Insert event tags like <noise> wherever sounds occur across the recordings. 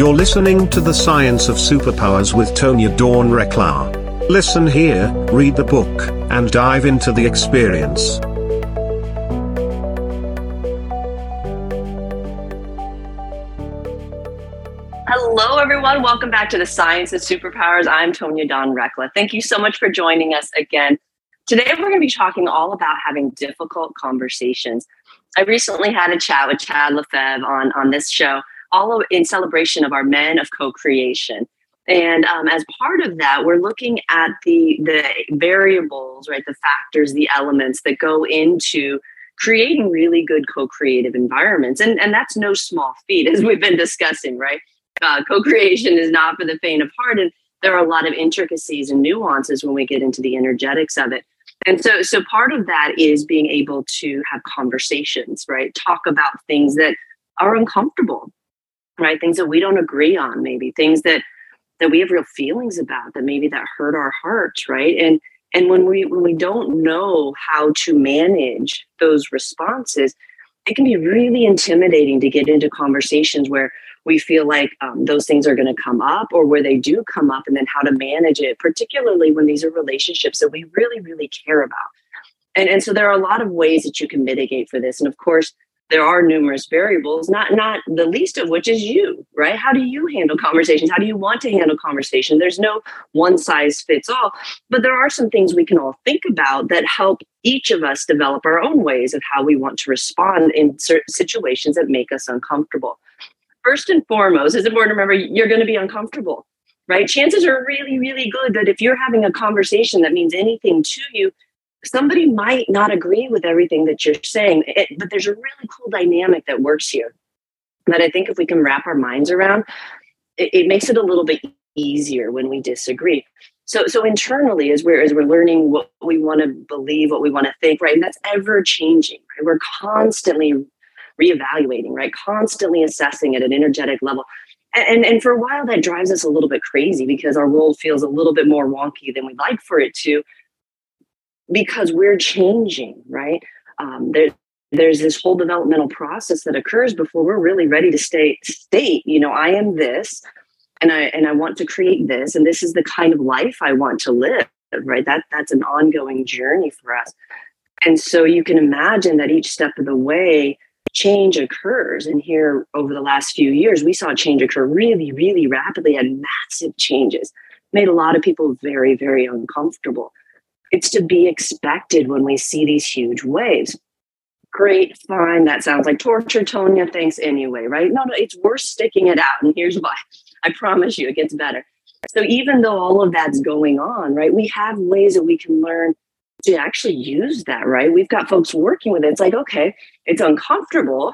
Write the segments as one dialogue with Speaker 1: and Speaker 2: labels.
Speaker 1: You're listening to The Science of Superpowers with Tonya Dawn Recla. Listen here, read the book, and dive into the experience.
Speaker 2: Hello, everyone. Welcome back to the Science of Superpowers. I'm Tonya Dawn Recla. Thank you so much for joining us again. Today, we're going to be talking all about having difficult conversations. I recently had a chat with Chad Lefebvre on, on this show, all in celebration of our Men of Co-Creation. And um, as part of that, we're looking at the the variables, right, the factors, the elements that go into creating really good co-creative environments. And and that's no small feat, as we've been discussing, right? Uh, co-creation is not for the faint of heart, and there are a lot of intricacies and nuances when we get into the energetics of it. And so, so part of that is being able to have conversations, right? Talk about things that are uncomfortable, right? Things that we don't agree on, maybe things that that we have real feelings about, that maybe that hurt our hearts, right? And and when we when we don't know how to manage those responses, it can be really intimidating to get into conversations where we feel like um, those things are going to come up or where they do come up and then how to manage it particularly when these are relationships that we really really care about and, and so there are a lot of ways that you can mitigate for this and of course there are numerous variables not not the least of which is you right? How do you handle conversations? How do you want to handle conversation there's no one size fits all but there are some things we can all think about that help each of us develop our own ways of how we want to respond in certain situations that make us uncomfortable. First and foremost, it's important to remember you're going to be uncomfortable, right? Chances are really, really good that if you're having a conversation that means anything to you, somebody might not agree with everything that you're saying. It, but there's a really cool dynamic that works here that I think if we can wrap our minds around, it, it makes it a little bit easier when we disagree. So, so internally, as we're as we're learning what we want to believe, what we want to think, right, and that's ever changing. Right? We're constantly reevaluating, right? Constantly assessing at an energetic level. And, and for a while, that drives us a little bit crazy because our world feels a little bit more wonky than we'd like for it to because we're changing, right? Um, there, there's this whole developmental process that occurs before we're really ready to state, state you know i am this and i and i want to create this and this is the kind of life i want to live right that that's an ongoing journey for us and so you can imagine that each step of the way change occurs. And here over the last few years, we saw change occur really, really rapidly and massive changes. Made a lot of people very, very uncomfortable. It's to be expected when we see these huge waves. Great, fine. That sounds like torture, Tonya. Thanks anyway, right? No, no, it's worth sticking it out. And here's why. <laughs> I promise you it gets better. So even though all of that's going on, right, we have ways that we can learn to actually use that, right? We've got folks working with it. It's like, okay, it's uncomfortable,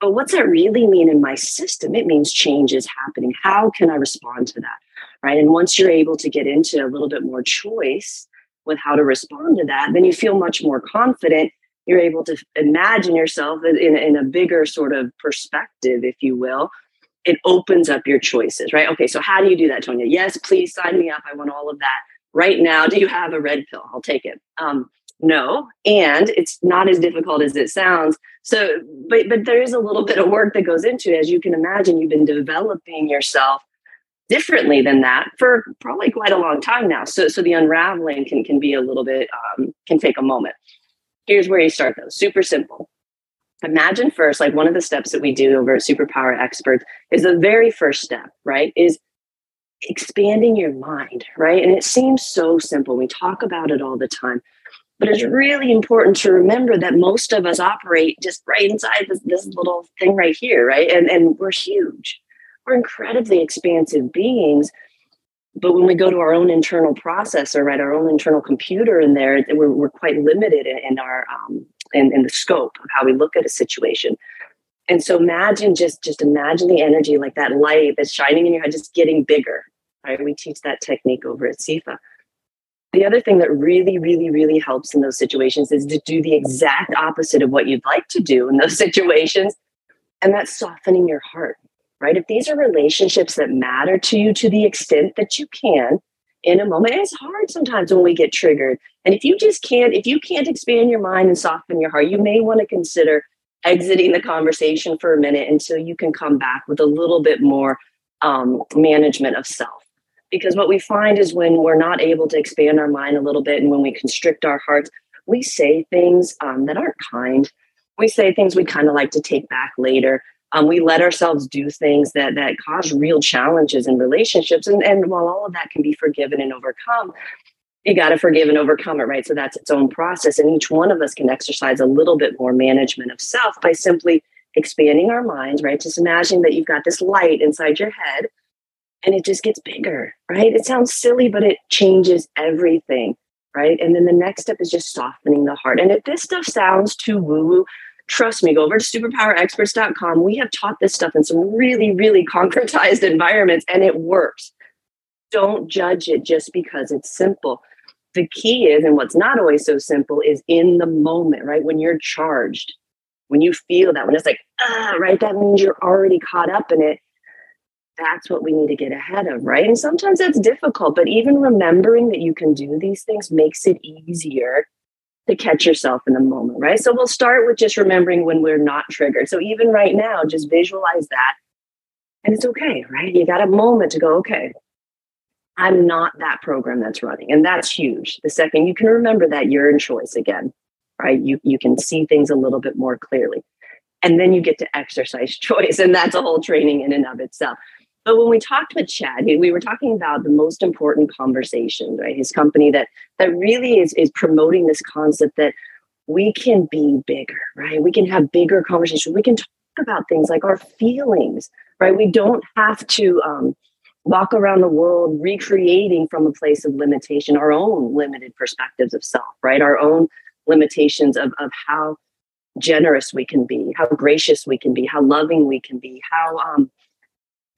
Speaker 2: but what's that really mean in my system? It means change is happening. How can I respond to that? Right. And once you're able to get into a little bit more choice with how to respond to that, then you feel much more confident. You're able to imagine yourself in, in a bigger sort of perspective, if you will. It opens up your choices, right? Okay, so how do you do that, Tonya? Yes, please sign me up. I want all of that right now do you have a red pill i'll take it um, no and it's not as difficult as it sounds so but but there is a little bit of work that goes into it as you can imagine you've been developing yourself differently than that for probably quite a long time now so so the unraveling can can be a little bit um, can take a moment here's where you start though super simple imagine first like one of the steps that we do over at superpower experts is the very first step right is expanding your mind, right? And it seems so simple. We talk about it all the time. But it's really important to remember that most of us operate just right inside this, this little thing right here, right? And, and we're huge. We're incredibly expansive beings. But when we go to our own internal processor, right, our own internal computer in there, we're, we're quite limited in, in our um, in, in the scope of how we look at a situation. And so imagine just just imagine the energy like that light that's shining in your head just getting bigger, Right? We teach that technique over at CEFA. The other thing that really, really, really helps in those situations is to do the exact opposite of what you'd like to do in those <laughs> situations. And that's softening your heart, right? If these are relationships that matter to you to the extent that you can in a moment, it's hard sometimes when we get triggered. And if you just can't, if you can't expand your mind and soften your heart, you may want to consider exiting the conversation for a minute until you can come back with a little bit more um, management of self. Because what we find is when we're not able to expand our mind a little bit and when we constrict our hearts, we say things um, that aren't kind. We say things we kind of like to take back later. Um, we let ourselves do things that that cause real challenges in relationships. And, and while all of that can be forgiven and overcome, you got to forgive and overcome it, right? So that's its own process. And each one of us can exercise a little bit more management of self by simply expanding our minds, right? Just imagine that you've got this light inside your head and it just gets bigger, right? It sounds silly, but it changes everything, right? And then the next step is just softening the heart. And if this stuff sounds too woo woo, trust me, go over to superpowerexperts.com. We have taught this stuff in some really, really concretized <laughs> environments and it works. Don't judge it just because it's simple the key is, and what's not always so simple, is in the moment, right? When you're charged, when you feel that, when it's like, ah, right, that means you're already caught up in it. That's what we need to get ahead of, right? And sometimes that's difficult, but even remembering that you can do these things makes it easier to catch yourself in the moment, right? So we'll start with just remembering when we're not triggered. So even right now, just visualize that. And it's okay, right? You got a moment to go, okay, I'm not that program that's running. And that's huge. The second you can remember that you're in choice again, right? You you can see things a little bit more clearly. And then you get to exercise <laughs> choice. And that's a whole training in and of itself. But when we talked with Chad, we were talking about the most important conversation, right? His company that that really is is promoting this concept that we can be bigger, right? We can have bigger conversations. We can talk about things like our feelings, right? We don't have to um, walk around the world recreating from a place of limitation our own limited perspectives of self right our own limitations of, of how generous we can be how gracious we can be how loving we can be how um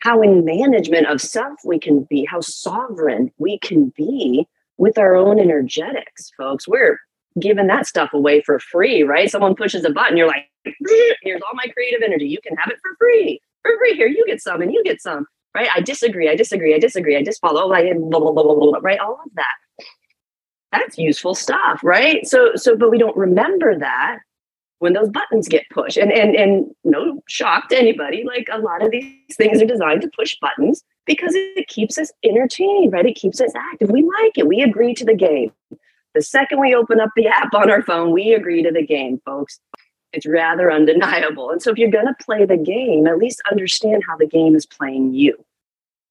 Speaker 2: how in management of self we can be how sovereign we can be with our own energetics folks we're giving that stuff away for free right someone pushes a button you're like <laughs> here's all my creative energy you can have it for free for free here you get some and you get some right? I disagree, I disagree, I disagree, I just follow, I blah, blah, blah, blah, blah, right? All of that. That's useful stuff, right? So, so, but we don't remember that when those buttons get pushed. And and and no shock to anybody, like a lot of these things are designed to push buttons because it keeps us entertained, right? It keeps us active. We like it. We agree to the game. The second we open up the app on our phone, we agree to the game, folks. It's rather undeniable. And so if you're going to play the game, at least understand how the game is playing you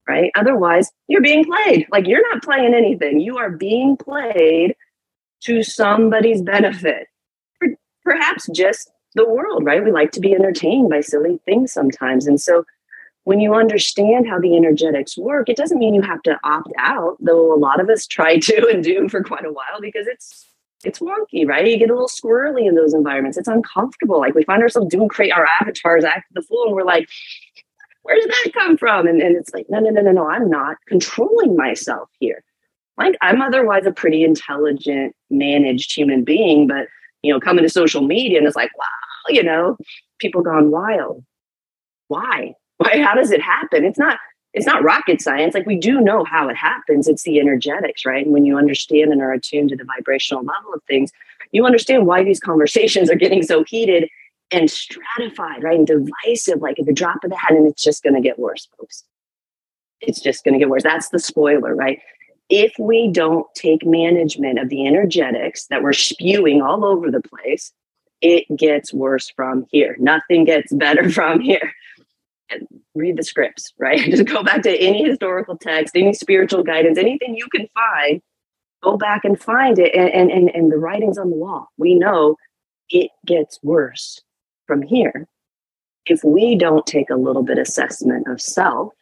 Speaker 2: right? Otherwise, you're being played. Like you're not playing anything. You are being played to somebody's benefit. Perhaps just the world, right? We like to be entertained by silly things sometimes. And so when you understand how the energetics work, it doesn't mean you have to opt out, though a lot of us <laughs> try to and do for quite a while because it's it's wonky, right? You get a little squirrely in those environments. It's uncomfortable. Like we find ourselves doing create our avatars act the fool, and we're like, where did that come from? And, and it's like, no, no, no, no, no, I'm not controlling myself here. Like I'm otherwise a pretty intelligent, managed human being, but you know, coming to social media and it's like, wow, you know, people gone wild. Why? Why? How does it happen? It's not it's not rocket science. Like we do know how it happens. It's the energetics, right? And when you understand and are attuned to the vibrational level of things, you understand why these conversations are getting so heated and stratified, right? And divisive, like at the drop of the hat, and it's just going to get worse, folks. It's just going to get worse. That's the spoiler, right? If we don't take management of the energetics that we're spewing all over the place, it gets worse from here. Nothing gets better <laughs> from here. And read the scripts, right? <laughs> Just go back to any historical text, any spiritual guidance, anything you can find. Go back and find it, and and and, and the writing's on the wall. We know it gets worse from here if we don't take a little bit assessment of self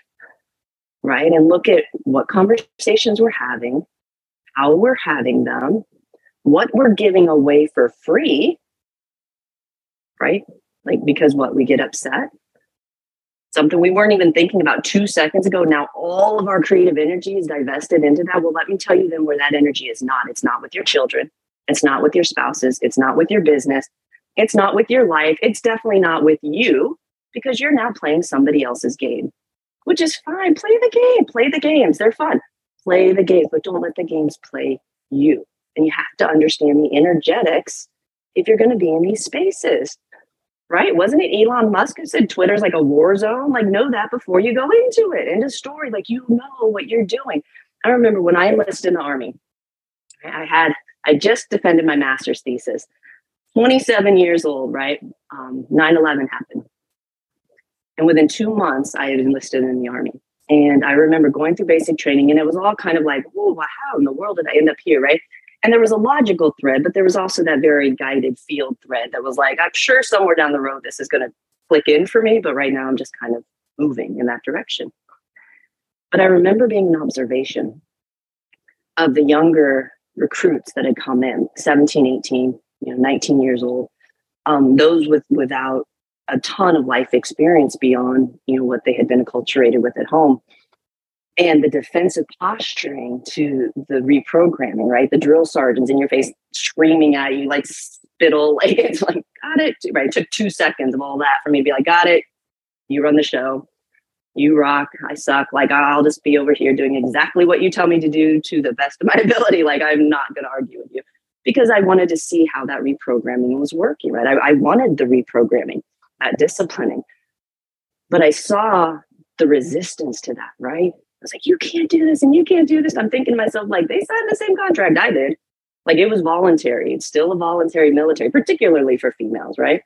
Speaker 2: right and look at what conversations we're having how we're having them what we're giving away for free right like because what we get upset something we weren't even thinking about two seconds ago now all of our creative energy is divested into that well let me tell you then where that energy is not it's not with your children it's not with your spouses it's not with your business it's not with your life. It's definitely not with you because you're now playing somebody else's game, which is fine. Play the game, play the games. They're fun. Play the games, but don't let the games play you. And you have to understand the energetics if you're going to be in these spaces, right? Wasn't it Elon Musk who said Twitter's like a war zone? Like, know that before you go into it, into story. Like, you know what you're doing. I remember when I enlisted in the army, I had, I just defended my master's thesis, 27 years old, right? Um, 9 11 happened. And within two months, I had enlisted in the army. And I remember going through basic training, and it was all kind of like, oh, wow, how in the world did I end up here, right? And there was a logical thread, but there was also that very guided field thread that was like, I'm sure somewhere down the road this is going to click in for me, but right now I'm just kind of moving in that direction. But I remember being an observation of the younger recruits that had come in 17, 18, you know, 19 years old, um, those with without a ton of life experience beyond you know what they had been acculturated with at home and the defensive posturing to the reprogramming right? The drill sergeants in your face screaming at you like spittle <laughs> like it's like got it right? It took two seconds of all that for me to be like got it. You run the show. You rock. I suck. Like i'll just be over here doing exactly what you tell me to do to the best of my <laughs> ability. Like i'm not going to argue with you. Because i wanted to see how that reprogramming was working right? I, I wanted the reprogramming that disciplining. But I saw the resistance to that, right? Was like, you can't do this and you can't do this. I'm thinking to myself, like, they signed the same contract I did. Like, it was voluntary. It's still a voluntary military, particularly for females, right?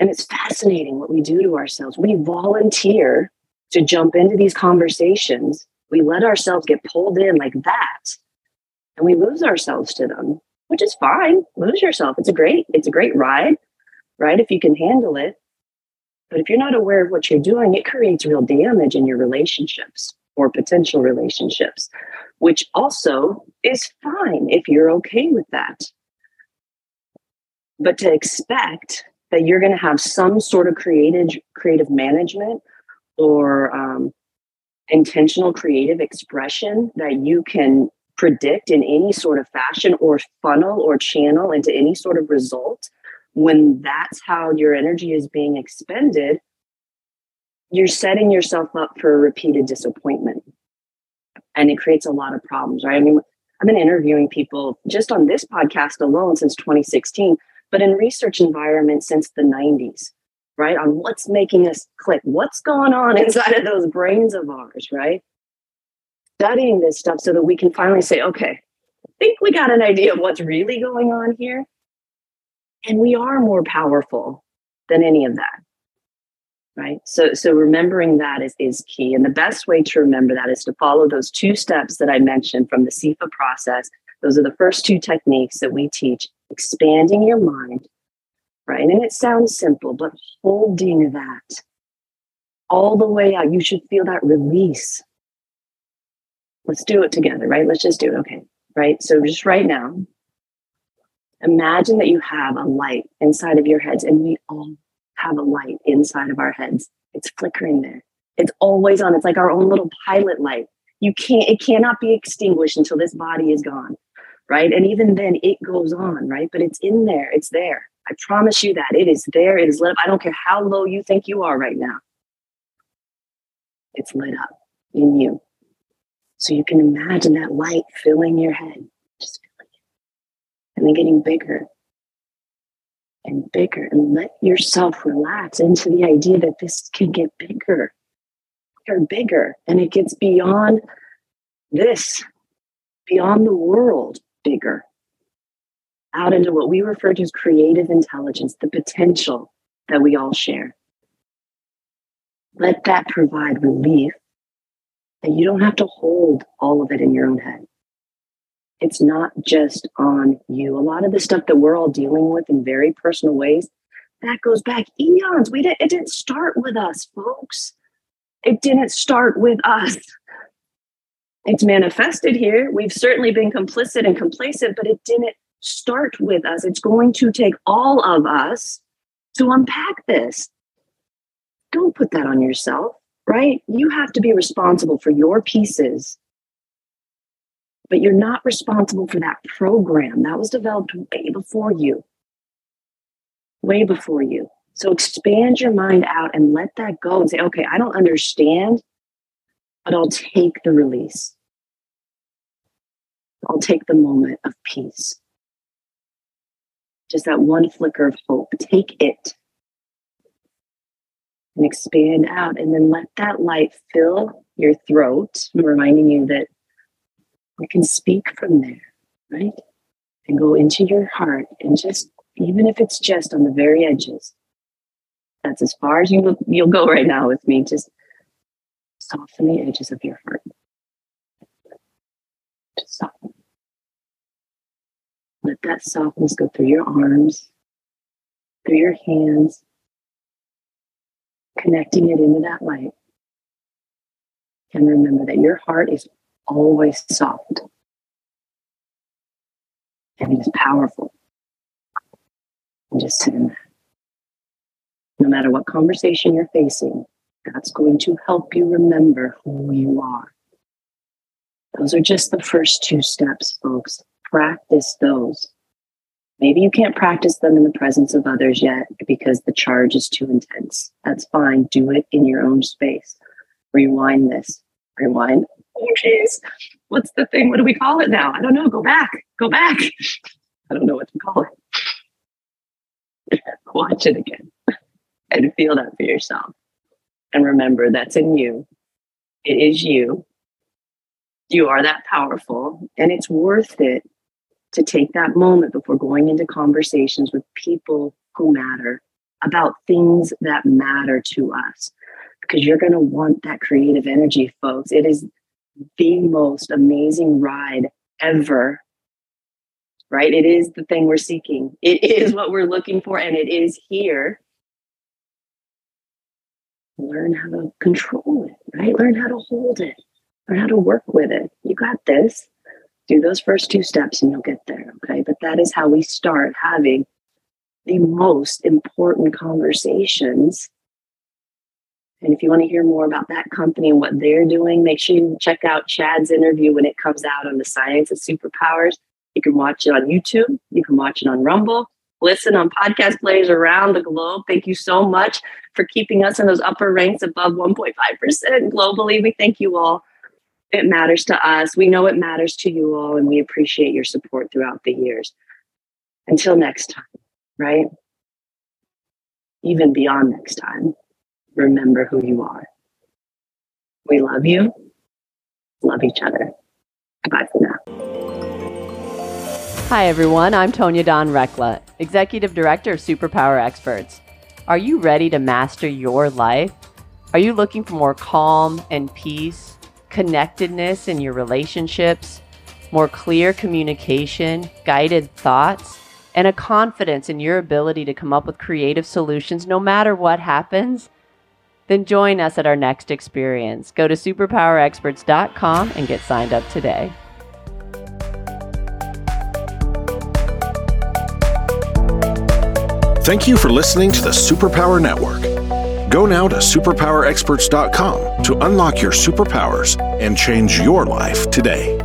Speaker 2: And it's fascinating what we do to ourselves. We volunteer to jump into these conversations. We let ourselves get pulled in like that, and we lose ourselves to them, which is fine. Lose yourself. It's a great, it's a great ride right? If you can handle it. But if you're not aware of what you're doing, it creates real damage in your relationships or potential relationships, which also is fine if you're okay with that. But to expect that you're going to have some sort of creative creative management or um, intentional creative expression that you can predict in any sort of fashion or funnel or channel into any sort of result when that's how your energy is being expended, you're setting yourself up for repeated disappointment. And it creates a lot of problems, right? I mean, I've been interviewing people just on this podcast alone since 2016, but in research environments since the 90s, right? On what's making us click, what's going on inside of those brains of ours, right? Studying this stuff so that we can finally say, okay, I think we got an idea of what's really going on here. And we are more powerful than any of that. Right. So so remembering that is, is key. And the best way to remember that is to follow those two steps that I mentioned from the CEFA process. Those are the first two techniques that we teach, expanding your mind. Right. And it sounds simple, but holding that all the way out, you should feel that release. Let's do it together, right? Let's just do it. Okay. Right. So just right now, Imagine that you have a light inside of your heads, and we all have a light inside of our heads. It's flickering there. It's always on. It's like our own little pilot light. You can't, it cannot be extinguished until this body is gone, right? And even then, it goes on, right? But it's in there. It's there. I promise you that it is there. It is lit up. I don't care how low you think you are right now. It's lit up in you. So you can imagine that light filling your head. And then getting bigger and bigger and let yourself relax into the idea that this can get bigger or bigger. And it gets beyond this beyond the world bigger. Out into what we refer to as creative intelligence the potential that we all share. Let that provide relief that you don't have to hold all of it in your own head it's not just on you. A lot of the stuff that we're all dealing with in very personal ways, that goes back eons. We didn't, it didn't start with us, folks. It didn't start with us. It's manifested here. We've certainly been complicit and complacent, but it didn't start with us. It's going to take all of us to unpack this. Don't put that on yourself, right? You have to be responsible for your pieces but you're not responsible for that program. That was developed way before you. Way before you. So expand your mind out and let that go and say, okay, I don't understand, but I'll take the release. I'll take the moment of peace. just that one flicker of hope. Take it and expand out, and then let that light fill your throat, reminding you that can speak from there, right? And go into your heart, and just even if it's just on the very edges, that's as far as you you'll go right now with me. Just soften the edges of your heart. Just soften. Let that softness go through your arms, through your hands, connecting it into that light. And remember that your heart is always soft and it is powerful. And just sit in that. No matter what conversation you're facing, that's going to help you remember who you are. Those are just the first two steps, folks. Practice those. Maybe you can't practice them in the presence of others yet because the charge is too intense. That's fine. Do it in your own space. Rewind this. Rewind. Oh, jeez. What's the thing? What do we call it now? I don't know. Go back. Go back. <laughs> I don't know what to call it. <laughs> Watch it again <laughs> and feel that for yourself. And remember, that's in you. It is you. You are that powerful, and it's worth it to take that moment before going into conversations with people who matter about things that matter to us because you're going to want that creative energy, folks. It is the most amazing ride ever. Right? It is the thing we're seeking. It is what we're looking for, and it is here learn how to control it, right? Learn how to hold it, learn how to work with it. You got this. Do those first two steps and you'll get there, okay? But that is how we start having the most important conversations. And if you want to hear more about that company and what they're doing, make sure you check out Chad's interview when it comes out on the Science of Superpowers. You can watch it on YouTube, you can watch it on Rumble, listen on podcast players around the globe. Thank you so much for keeping us in those upper ranks above 1.5% globally. We thank you all. It matters to us. We know it matters to you all, and we appreciate your support throughout the years. Until next time, right? Even beyond next time, remember who you are. We love you. Love each other. Bye for now.
Speaker 3: Hi, everyone. I'm Tonya Dawn Recla, Executive Director of Superpower Experts. Are you ready to master your life? Are you looking for more calm and peace, connectedness in your relationships, more clear communication, guided thoughts, and a confidence in your ability to come up with creative solutions no matter what happens? Then join us at our next experience. Go to superpowerexperts.com and get signed up today.
Speaker 4: Thank you for listening to the Superpower Network. Go now to superpowerexperts.com to unlock your superpowers and change your life today.